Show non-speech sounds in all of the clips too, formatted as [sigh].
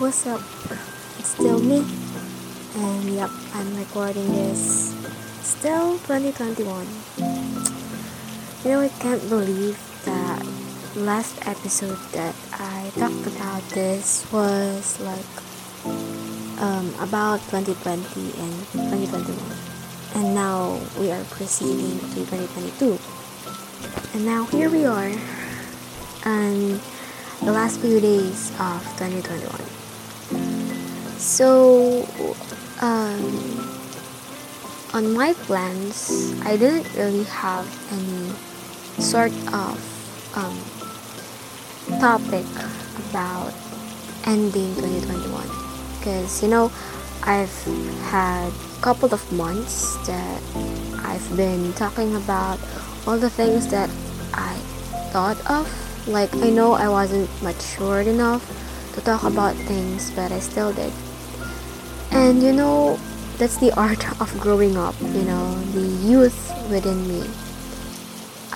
what's up? It's still me. And yep, I'm recording this still 2021. You know, I can't believe that last episode that I talked about this was like um, about 2020 and 2021. And now we are proceeding to 2022. And now here we are. And the last few days of 2021. So, um, on my plans, I didn't really have any sort of um, topic about ending 2021 because you know I've had a couple of months that I've been talking about all the things that I thought of like, I know I wasn't matured enough to talk about things, but I still did. And you know, that's the art of growing up, you know, the youth within me.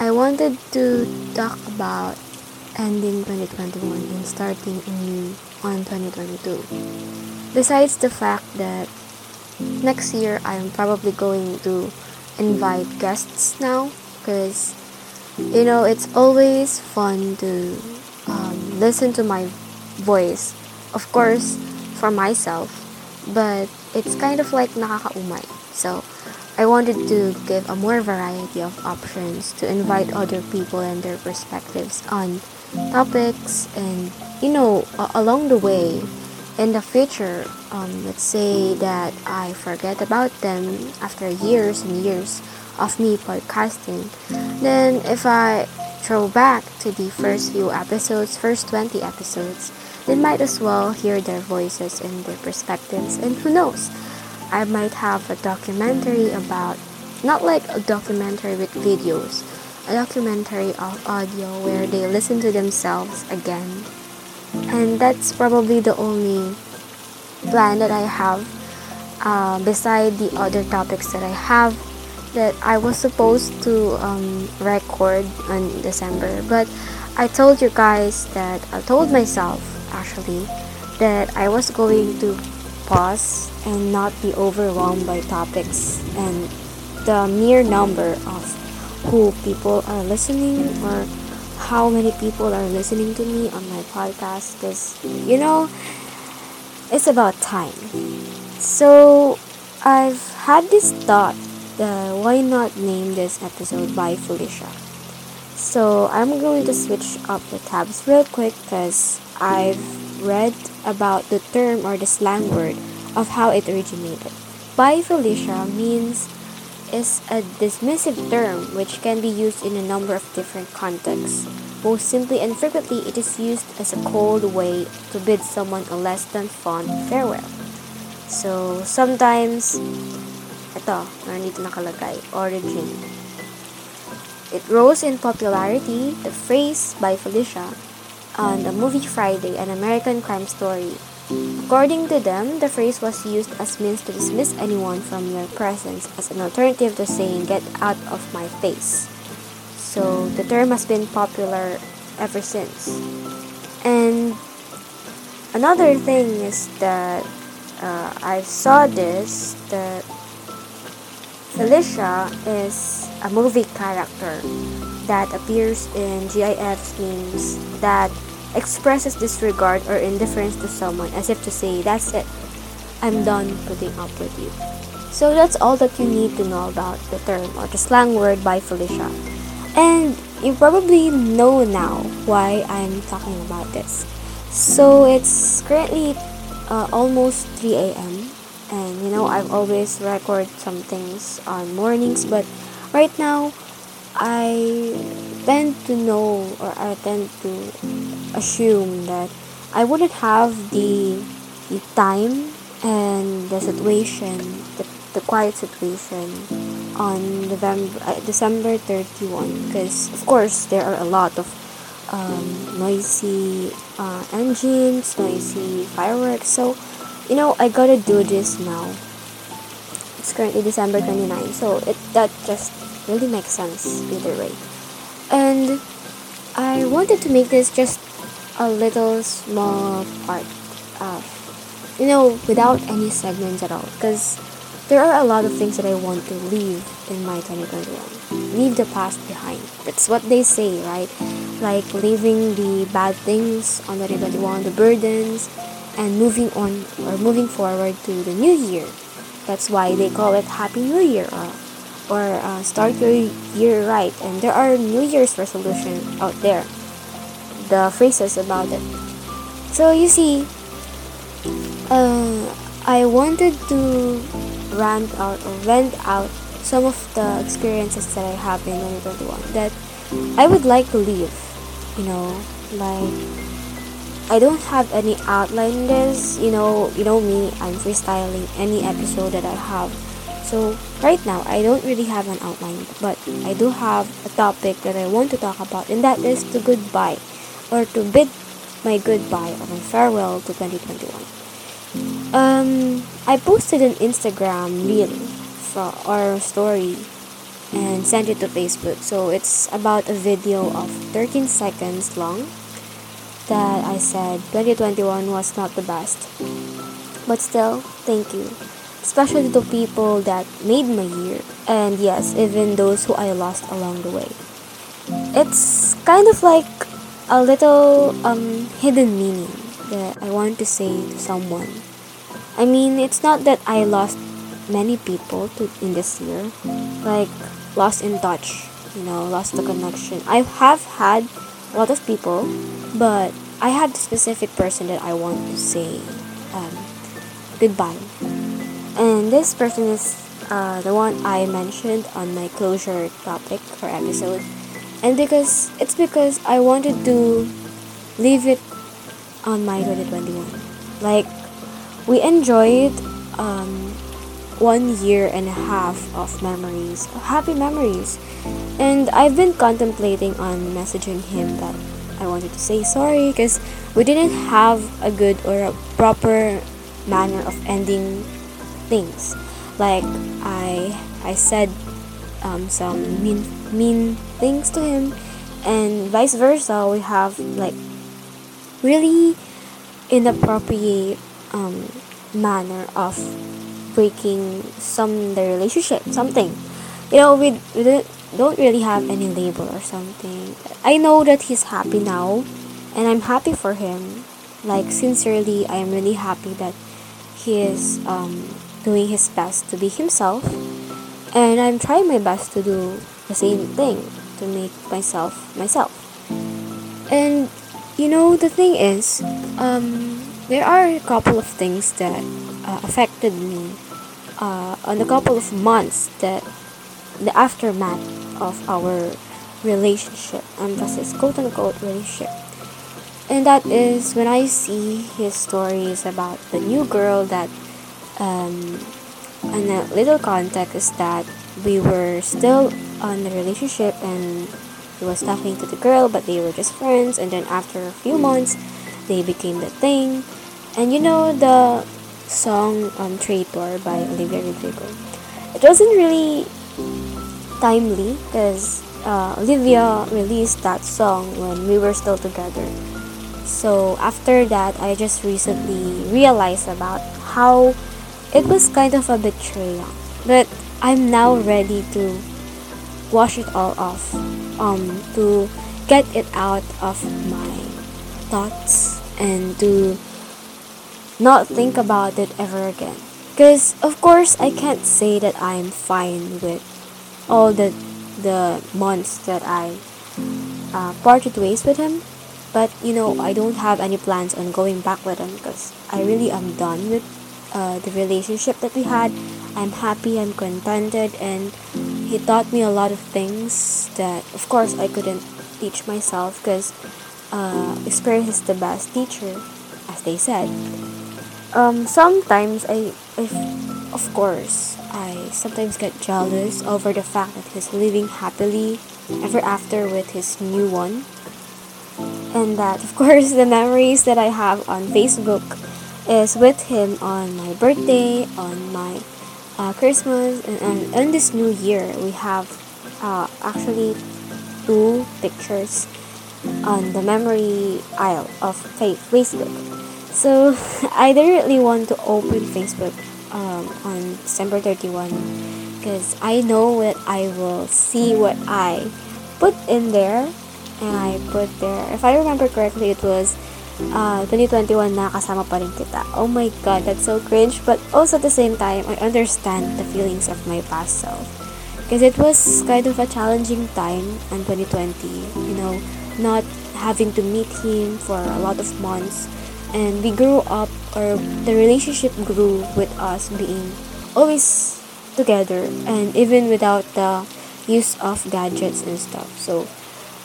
I wanted to talk about ending 2021 and starting anew on 2022. Besides the fact that next year I'm probably going to invite guests now because you know, it's always fun to um, listen to my voice. Of course, for myself, but it's kind of like nakakaumay. So, I wanted to give a more variety of options to invite other people and their perspectives on topics and you know along the way in the future um, let's say that i forget about them after years and years of me podcasting. Then, if I throw back to the first few episodes, first 20 episodes, then might as well hear their voices and their perspectives. And who knows, I might have a documentary about, not like a documentary with videos, a documentary of audio where they listen to themselves again. And that's probably the only plan that I have uh, beside the other topics that I have that I was supposed to um, record in December, but I told you guys that I told myself actually that I was going to pause and not be overwhelmed by topics and the mere number of who people are listening or how many people are listening to me on my podcast because you know it's about time so i've had this thought the why not name this episode bye Felicia. So I'm going to switch up the tabs real quick because I've read about the term or the slang word of how it originated. Bye Felicia means is a dismissive term which can be used in a number of different contexts. Most simply and frequently, it is used as a cold way to bid someone a less than fond farewell. So sometimes ito, nandito nakalagay, origin. It rose in popularity, the phrase bye Felicia, on the movie Friday, an American crime story. According to them, the phrase was used as means to dismiss anyone from your presence as an alternative to saying, get out of my face. So, the term has been popular ever since. And another thing is that uh, I saw this, that Felicia is a movie character that appears in GIF's memes that expresses disregard or indifference to someone as if to say, That's it, I'm done putting up with you. So that's all that you need to know about the term or the slang word bye Felicia. And you probably know now why I'm talking about this. So it's currently uh, almost 3 a.m and you know I've always record some things on mornings but right now I tend to know or I tend to assume that I wouldn't have the the time and the situation the, the quiet situation on November uh, December 31 because of course there are a lot of um, noisy uh, engines noisy fireworks so you know, I gotta do this now. It's currently December 29, so it that just really makes sense either way. And I wanted to make this just a little small part of, you know, without any segments at all. Because there are a lot of things that I want to leave in my 2021. Leave the past behind. That's what they say, right? Like leaving the bad things on the 2021, the burdens, and moving on or moving forward to the new year. That's why they call it Happy New Year or, or uh, start your year right. And there are New Year's resolution out there. The phrases about it. So you see, uh, I wanted to rant out or vent out some of the experiences that I have in 2021 that I would like to leave. You know, like I don't have any outline in this. You know, you know me. I'm freestyling any episode that I have. So right now, I don't really have an outline, but I do have a topic that I want to talk about, and that is to goodbye, or to bid my goodbye or my farewell to 2021. Um, I posted an Instagram reel for our story and sent it to Facebook. So it's about a video of 13 seconds long that I said 2021 was not the best. But still, thank you. Especially to people that made my year. And yes, even those who I lost along the way. It's kind of like a little um, hidden meaning that I want to say to someone I mean, it's not that I lost many people to in this year, like lost in touch, you know, lost the connection. I have had a lot of people, but I have the specific person that I want to say um, goodbye. And this person is uh, the one I mentioned on my closure topic for episode. And because it's because I wanted to leave it on my 2021. Like we enjoyed um, one year and a half of memories, happy memories. And I've been contemplating on messaging him that I wanted to say sorry because we didn't have a good or a proper manner of ending things. Like I I said um, some mean mean things to him, and vice versa. We have like really inappropriate um, manner of breaking some the relationship something you know we, we don't really have any label or something i know that he's happy now and i'm happy for him like sincerely i am really happy that he is um, doing his best to be himself and i'm trying my best to do the same thing to make myself myself. And you know the thing is um, there are a couple of things that uh, affected me uh, on a couple of months that the aftermath of our relationship and emphasis quote unquote relationship. And that is when i see his stories about the new girl that um, and a little context is that we were still on the relationship and he was talking to the girl but they were just friends and then after a few months they became the thing and you know the song um, Traitor by Olivia Rodrigo. It wasn't really timely because uh, Olivia released that song when we were still together. So after that, I just recently realized about how it was kind of a betrayal. But I'm now ready to wash it all off, um, to get it out of my thoughts and to not think about it ever again. Because of course I can't say that I'm fine with all the the months that I uh, parted ways with him. But you know I don't have any plans on going back with him because I really am done with uh, the relationship that we had. I'm happy, I'm contented, and he taught me a lot of things that, of course, I couldn't teach myself because uh, experience is the best teacher, as they said um, sometimes I, I, of course, I sometimes get jealous over the fact that he's living happily ever after with his new one. And that, of course, [laughs] the memories that I have on Facebook is with him on my birthday, on my uh, Christmas, and, and this new year. We have uh, actually two pictures on the memory aisle of Facebook. So [laughs] I didn't really want to open Facebook um, on December 31 because I know that I will see what I put in there and I put there if I remember correctly it was uh, 2021 na kasama pa rin kita. Oh my god, that's so cringe. But also at the same time, I understand the feelings of my past self. Because it was kind of a challenging time in 2020. You know, not having to meet him for a lot of months. And we grew up, or the relationship grew with us being always together. And even without the use of gadgets and stuff. So,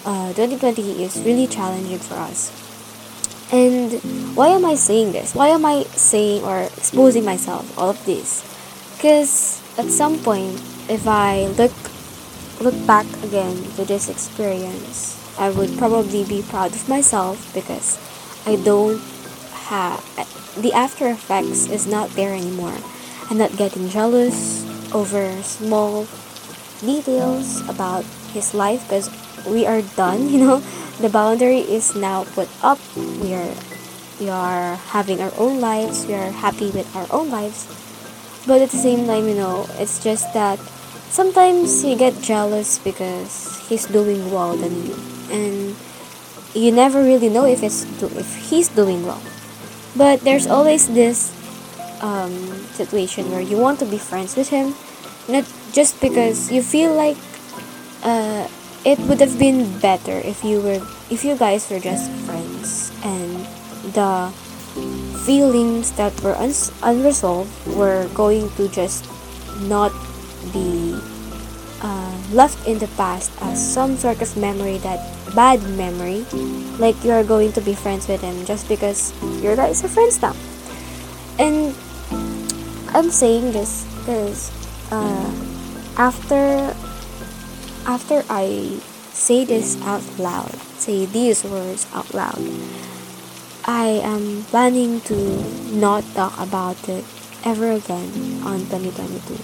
uh, 2020 is really challenging for us. And why am I saying this? Why am I saying or exposing myself all of this? Because at some point, if I look look back again to this experience, I would probably be proud of myself because I don't have the after effects is not there anymore. I'm not getting jealous over small details about his life because we are done, you know. The boundary is now put up. We are we are having our own lives. We are happy with our own lives. But at the same time you know it's just that sometimes you get jealous because he's doing well than you. And you never really know if it's do- if he's doing well. But there's always this um, situation where you want to be friends with him not just because you feel like uh, it would have been better if you were if you guys were just friends and the feelings that were uns unresolved were going to just not be uh, left in the past as some sort of memory that bad memory. Like you are going to be friends with him just because you guys are friends now. And i'm saying this because uh, after after I say this out loud, say these words out loud, I am planning to not talk about it ever again on 2022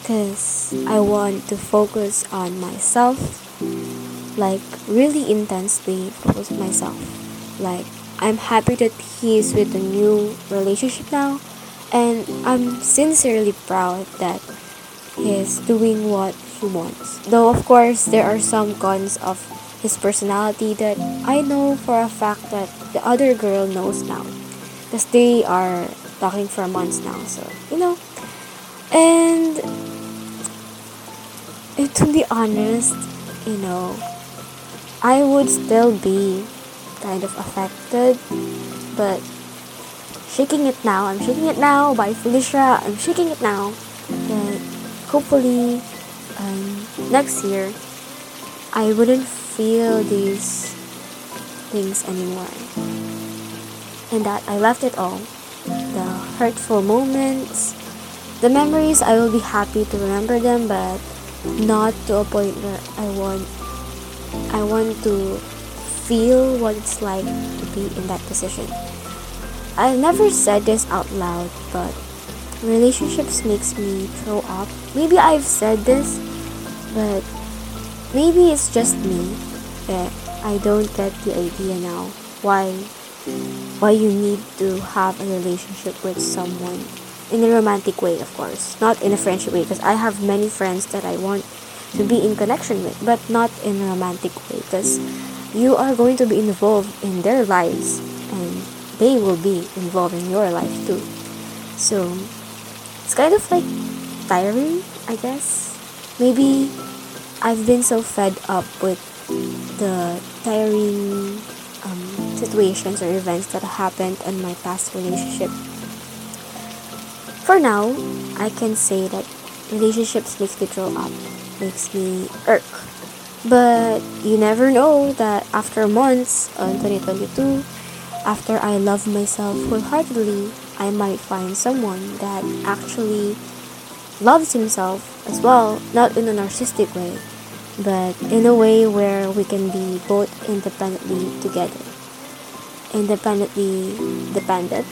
because I want to focus on myself, like really intensely focus on myself. Like I'm happy that he's with a new relationship now, and I'm sincerely proud that he's doing what wants. Though, of course, there are some cons of his personality that I know for a fact that the other girl knows now. Because they are talking for months now, so, you know. And, eh, to be honest, you know, I would still be kind of affected, but shaking it now. I'm shaking it now bye Felicia. I'm shaking it now. But hopefully um, next year I wouldn't feel these things anymore. And that I left it all. The hurtful moments, the memories, I will be happy to remember them, but not to a point where I want I want to feel what it's like to be in that position. I never said this out loud, but relationships makes me throw up. Maybe I've said this, but maybe it's just me that I don't get the idea now why why you need to have a relationship with someone in a romantic way, of course, not in a friendship way because I have many friends that I want to be in connection with, but not in a romantic way because you are going to be involved in their lives and they will be involved in your life too. So it's kind of like tiring, I guess. Maybe I've been so fed up with the tiring um, situations or events that happened in my past relationship. For now, I can say that relationships makes me throw up, makes me irk. But you never know that after months in 2022, after I love myself wholeheartedly, I might find someone that actually loves himself as well, not in a narcissistic way, but in a way where we can be both independently together. Independently dependent.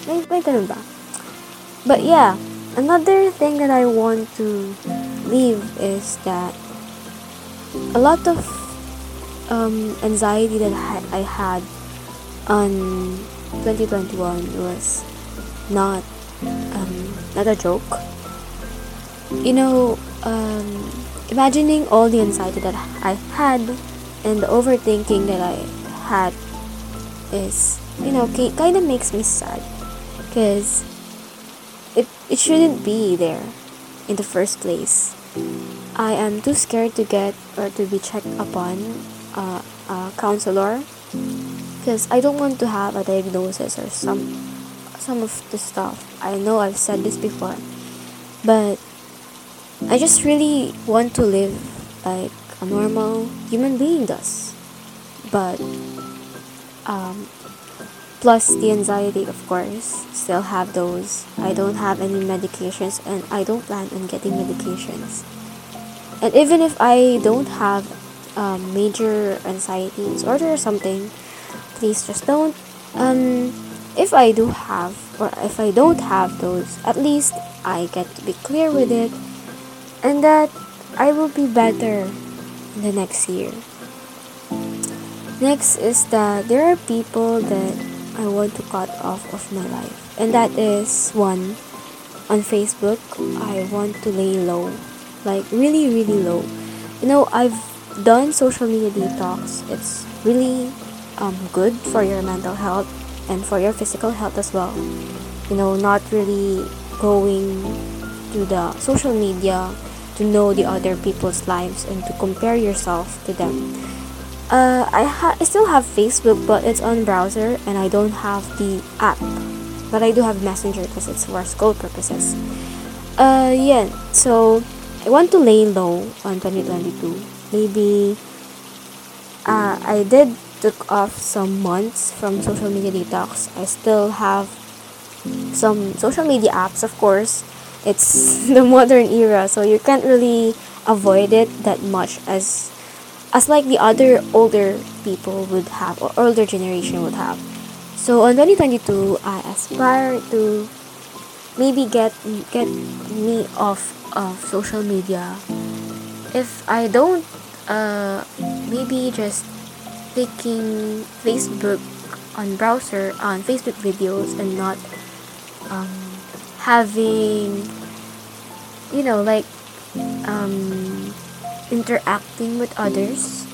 But yeah, another thing that I want to leave is that a lot of um, anxiety that I had on 2021 was not um, not a joke. You know, um, imagining all the anxiety that I had and the overthinking that I had is, you know, kind of makes me sad because it, it shouldn't be there in the first place. I am too scared to get or to be checked upon uh, a counselor because I don't want to have a diagnosis or some some of the stuff. I know I've said this before, but I just really want to live like a normal human being does. But um, plus the anxiety, of course, still have those. I don't have any medications, and I don't plan on getting medications. And even if I don't have um, major anxiety disorder or something, please just don't. Um, if I do have, or if I don't have those, at least I get to be clear with it and that I will be better the next year. Next is that there are people that I want to cut off of my life, and that is one on Facebook. I want to lay low, like really, really low. You know, I've done social media detox. It's really um, good for your mental health and for your physical health as well. You know, not really going to the social media to know the other people's lives and to compare yourself to them. Uh, I, ha- I still have Facebook, but it's on browser and I don't have the app. But I do have Messenger because it's for school purposes. Uh, yeah, so I want to lay low on 2022. Maybe uh, I did took off some months from social media detox. I still have some social media apps, of course, it's [laughs] the modern era so you can't really avoid it that much as as like the other older people would have or older generation would have. So on 2022 i aspire to maybe get get me off of social media. If i don't uh maybe just taking facebook on browser on facebook videos and not um having you know like um, interacting with others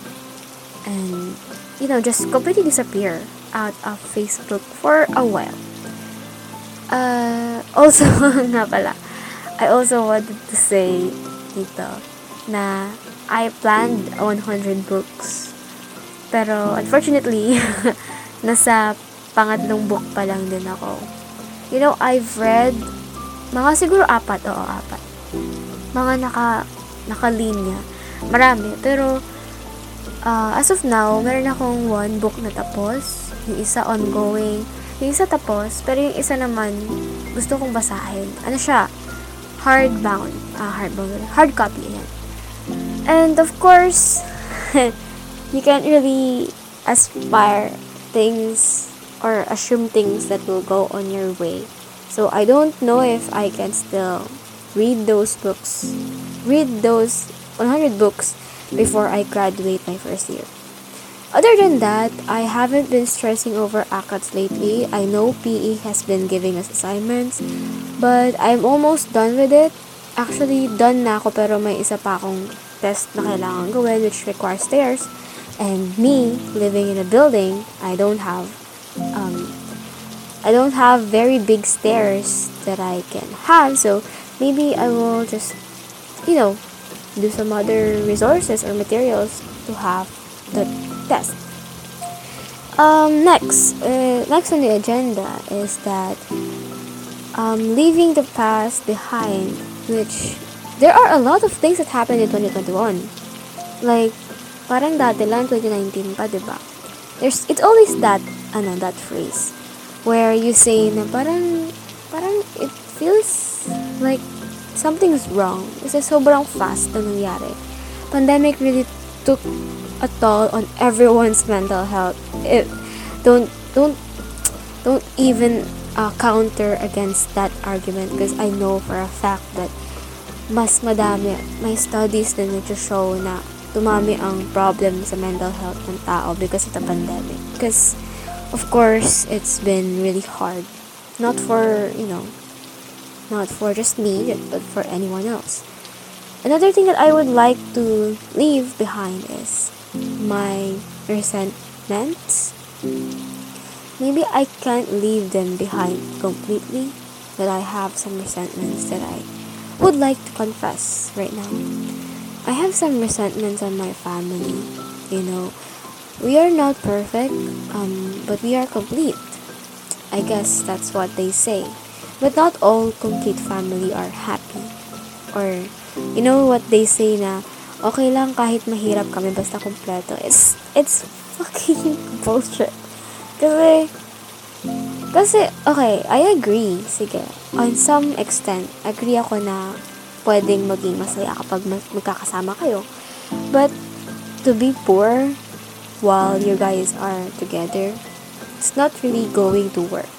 and you know just completely disappear out of Facebook for a while. Uh, [laughs] also [laughs] nga pala I also wanted to say dito na I planned 100 books. Pero unfortunately [laughs] nasa pangatlong book pa lang din ako. You know I've read mga siguro apat, oo, apat. Mga naka, nakalinya. Marami. Pero, uh, as of now, meron akong one book na tapos. Yung isa ongoing. Yung isa tapos. Pero yung isa naman, gusto kong basahin. Ano siya? Hardbound. Ah, hardbound. Hard copy. Yan. And of course, [laughs] you can't really aspire things or assume things that will go on your way so I don't know if I can still read those books, read those 100 books before I graduate my first year. Other than that, I haven't been stressing over ACADS lately. I know PE has been giving us assignments, but I'm almost done with it. Actually, done na ako pero may isa pa akong test na kailangan gawin which requires stairs. And me, living in a building, I don't have I don't have very big stairs that I can have, so maybe I will just, you know, do some other resources or materials to have the test. Um, next, uh, next on the agenda is that um, leaving the past behind, which there are a lot of things that happened in 2021. Like, parang dati lang 2019 pa, diba? There's, it's always that, ano, that phrase where you say na parang, parang it feels like something's wrong. Kasi sobrang fast na nangyari. Pandemic really took a toll on everyone's mental health. It, don't, don't, don't even uh, counter against that argument because I know for a fact that mas madami, may studies na nag-show na tumami ang problem sa mental health ng tao because of the pandemic. Because of course, it's been really hard. Not for, you know, not for just me, but for anyone else. Another thing that I would like to leave behind is my resentments. Maybe I can't leave them behind completely, but I have some resentments that I would like to confess right now. I have some resentments on my family. You know, we are not perfect, um, but we are complete. I guess that's what they say. But not all complete family are happy. Or, you know what they say na, okay lang kahit mahirap kami basta kompleto. It's, it's [laughs] fucking bullshit. Kasi, kasi, okay, I agree. Sige. On some extent, agree ako na pwedeng maging masaya kapag magkakasama kayo. But, to be poor while you guys are together, it's not really going to work.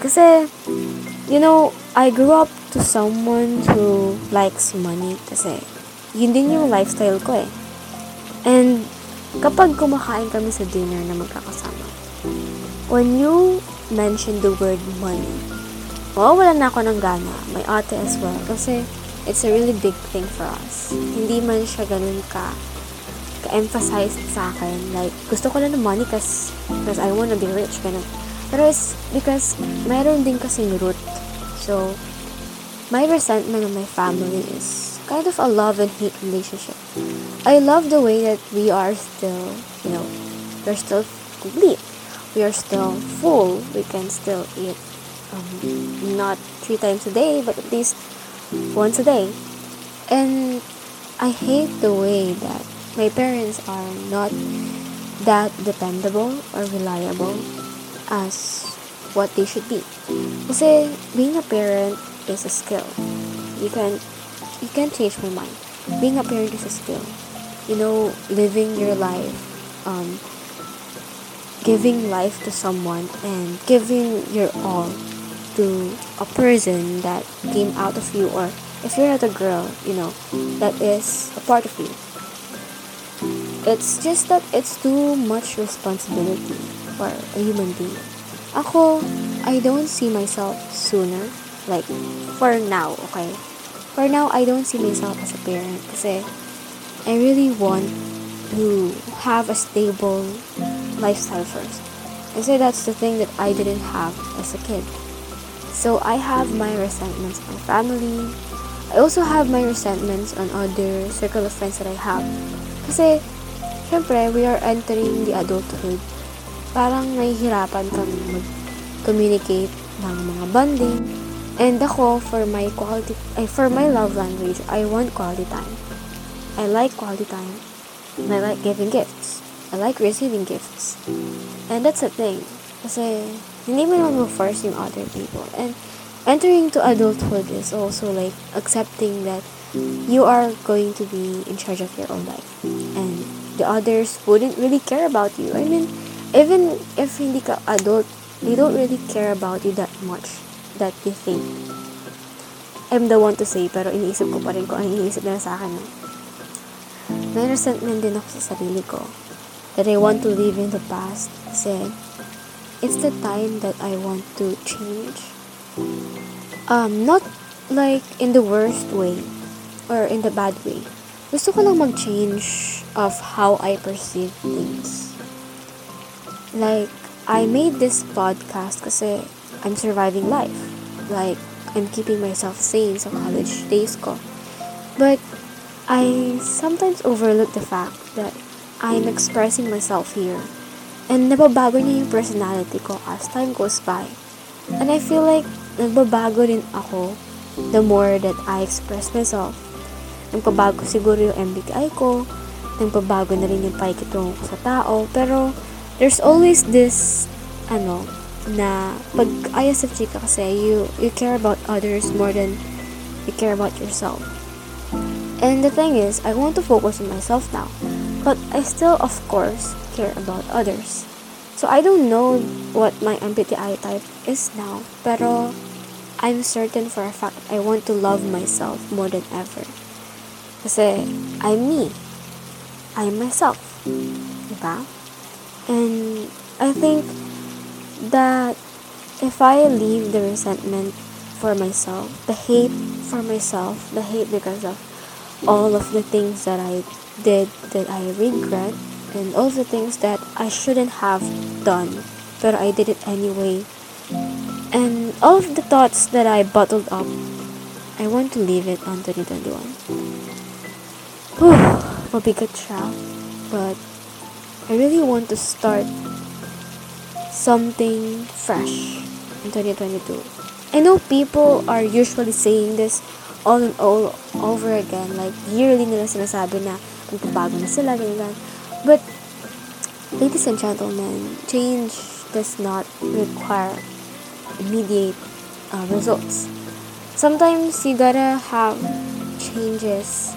Kasi, you know, I grew up to someone who likes money kasi yun din yung lifestyle ko eh. And, kapag kumakain kami sa dinner na magkakasama, when you mention the word money, wala na ako ng gana. My ate as well. Kasi, it's a really big thing for us. Hindi man siya ganun ka ka-emphasize sa akin. Like, gusto ko lang ng money kasi because I wanna be rich. Ganun. Pero it's because mayroon din kasing root. So, my resentment of my family is kind of a love and hate relationship. I love the way that we are still, you know, we're still complete we are still full, we can still eat um, not three times a day, but at least once a day. And I hate the way that my parents are not that dependable or reliable as what they should be. Because being a parent is a skill. You can you can change my mind. Being a parent is a skill. You know, living your life um, giving life to someone and giving your all to a person that came out of you or if you're not a girl you know that is a part of you it's just that it's too much responsibility for a human being ako i don't see myself sooner like for now okay for now i don't see myself as a parent kasi i really want to have a stable lifestyle first. And so that's the thing that I didn't have as a kid. So I have my resentments on family. I also have my resentments on other circle of friends that I have. Kasi, syempre, we are entering the adulthood. Parang nahihirapan kami mag-communicate ng mga bonding. And ako, for my quality, ay, for my love language, I want quality time. I like quality time. And I like giving gifts. I like receiving gifts. And that's the thing. Kasi, hindi mo naman force yung other people. And entering to adulthood is also like accepting that you are going to be in charge of your own life. The others wouldn't really care about you. I mean, even if hindi ka adult, they don't really care about you that much that you think. I'm the one to say, pero iniisip ko pa rin kung ano iniisip nila sa akin. May resentment din ako sa sarili ko that I want to live in the past kasi it's the time that I want to change. Um, not like in the worst way or in the bad way. Gusto ko lang mag-change of how I perceive things. Like, I made this podcast kasi I'm surviving life. Like, I'm keeping myself sane sa college days ko. But, I sometimes overlook the fact that I'm expressing myself here. And nababago niya yung personality ko as time goes by. And I feel like nagbabago rin ako the more that I express myself. Nagpabago siguro yung MBTI ko. Nagpabago na rin yung paikitungo ko sa tao. Pero there's always this ano na pag ayos sa chika kasi you you care about others more than you care about yourself. And the thing is, I want to focus on myself now. But I still, of course, care about others. So I don't know what my MBTI type is now, pero I'm certain for a fact I want to love myself more than ever. Kasi I'm me. I'm myself. Diba? And I think that if I leave the resentment for myself, the hate for myself, the hate because of all of the things that I did that I regret, and all the things that I shouldn't have done, but I did it anyway. And all of the thoughts that I bottled up, I want to leave it on 2021. Whew, mabigat siya. But I really want to start something fresh in 2022. I know people are usually saying this all and all over again. Like, yearly nila sinasabi na magbabago na sila, ganyan. But, ladies and gentlemen, change does not require immediate uh, results. Sometimes, you gotta have changes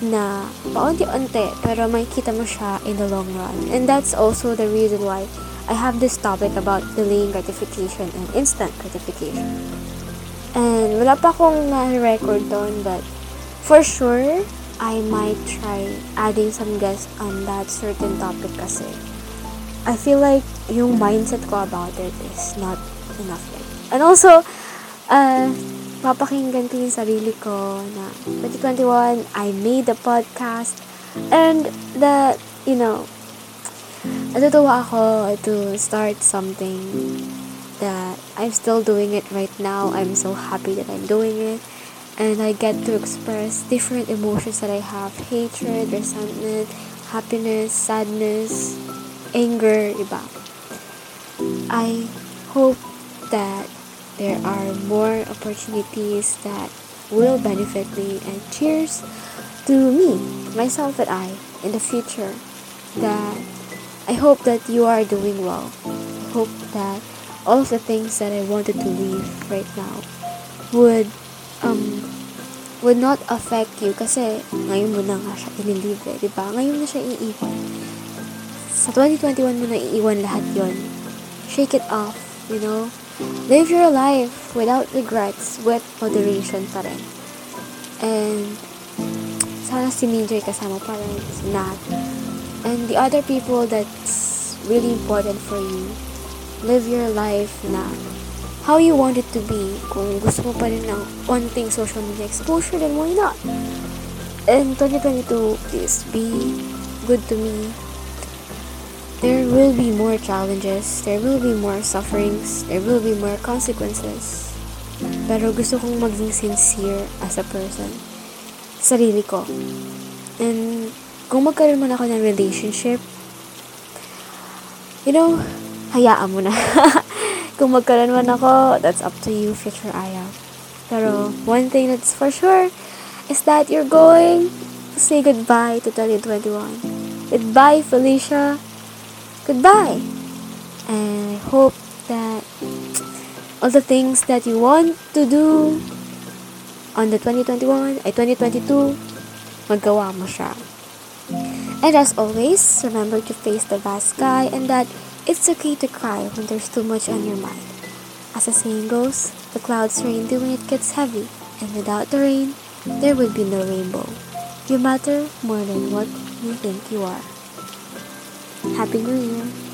na paunti-unti pero may kita mo siya in the long run. And that's also the reason why I have this topic about delaying gratification and instant gratification. And wala pa akong na-record doon but for sure, I might try adding some guests on that certain topic kasi I feel like yung mindset ko about it is not enough yet. And also, uh, papakinggan ko yung sarili ko na 2021, I made a podcast and the, you know, natutuwa ako to start something that I'm still doing it right now. I'm so happy that I'm doing it. And I get to express different emotions that I have. Hatred, resentment, happiness, sadness, anger, iba. I hope that there are more opportunities that will benefit me and cheers to me, myself and I in the future that I hope that you are doing well. I hope that all of the things that I wanted to leave right now would um would not affect you kasi ngayon mo na nga siya inilive eh, di ba? Ngayon na siya iiwan. Sa 2021 mo na iiwan lahat yon. Shake it off, you know? Live your life without regrets, with moderation pa rin. And, sana si kasama pa rin, Nat. And the other people that's really important for you, live your life na how you want it to be. Kung gusto mo pa rin ng onting social media exposure, then why not? And 2022, please be good to me, there will be more challenges, there will be more sufferings, there will be more consequences. Pero gusto kong maging sincere as a person. Sarili ko. And kung magkaroon man ako ng relationship, you know, hayaan mo na. [laughs] kung magkaroon man ako, that's up to you, future Aya. Pero one thing that's for sure is that you're going to say goodbye to 2021. Goodbye, Felicia. Goodbye. And I hope that all the things that you want to do on the 2021, ay eh, 2022, magawa mo siya. And as always, remember to face the vast sky and that it's okay to cry when there's too much on your mind. As the saying goes, the clouds rain when it gets heavy, and without the rain, there would be no rainbow. You matter more than what you think you are. Happy New Year!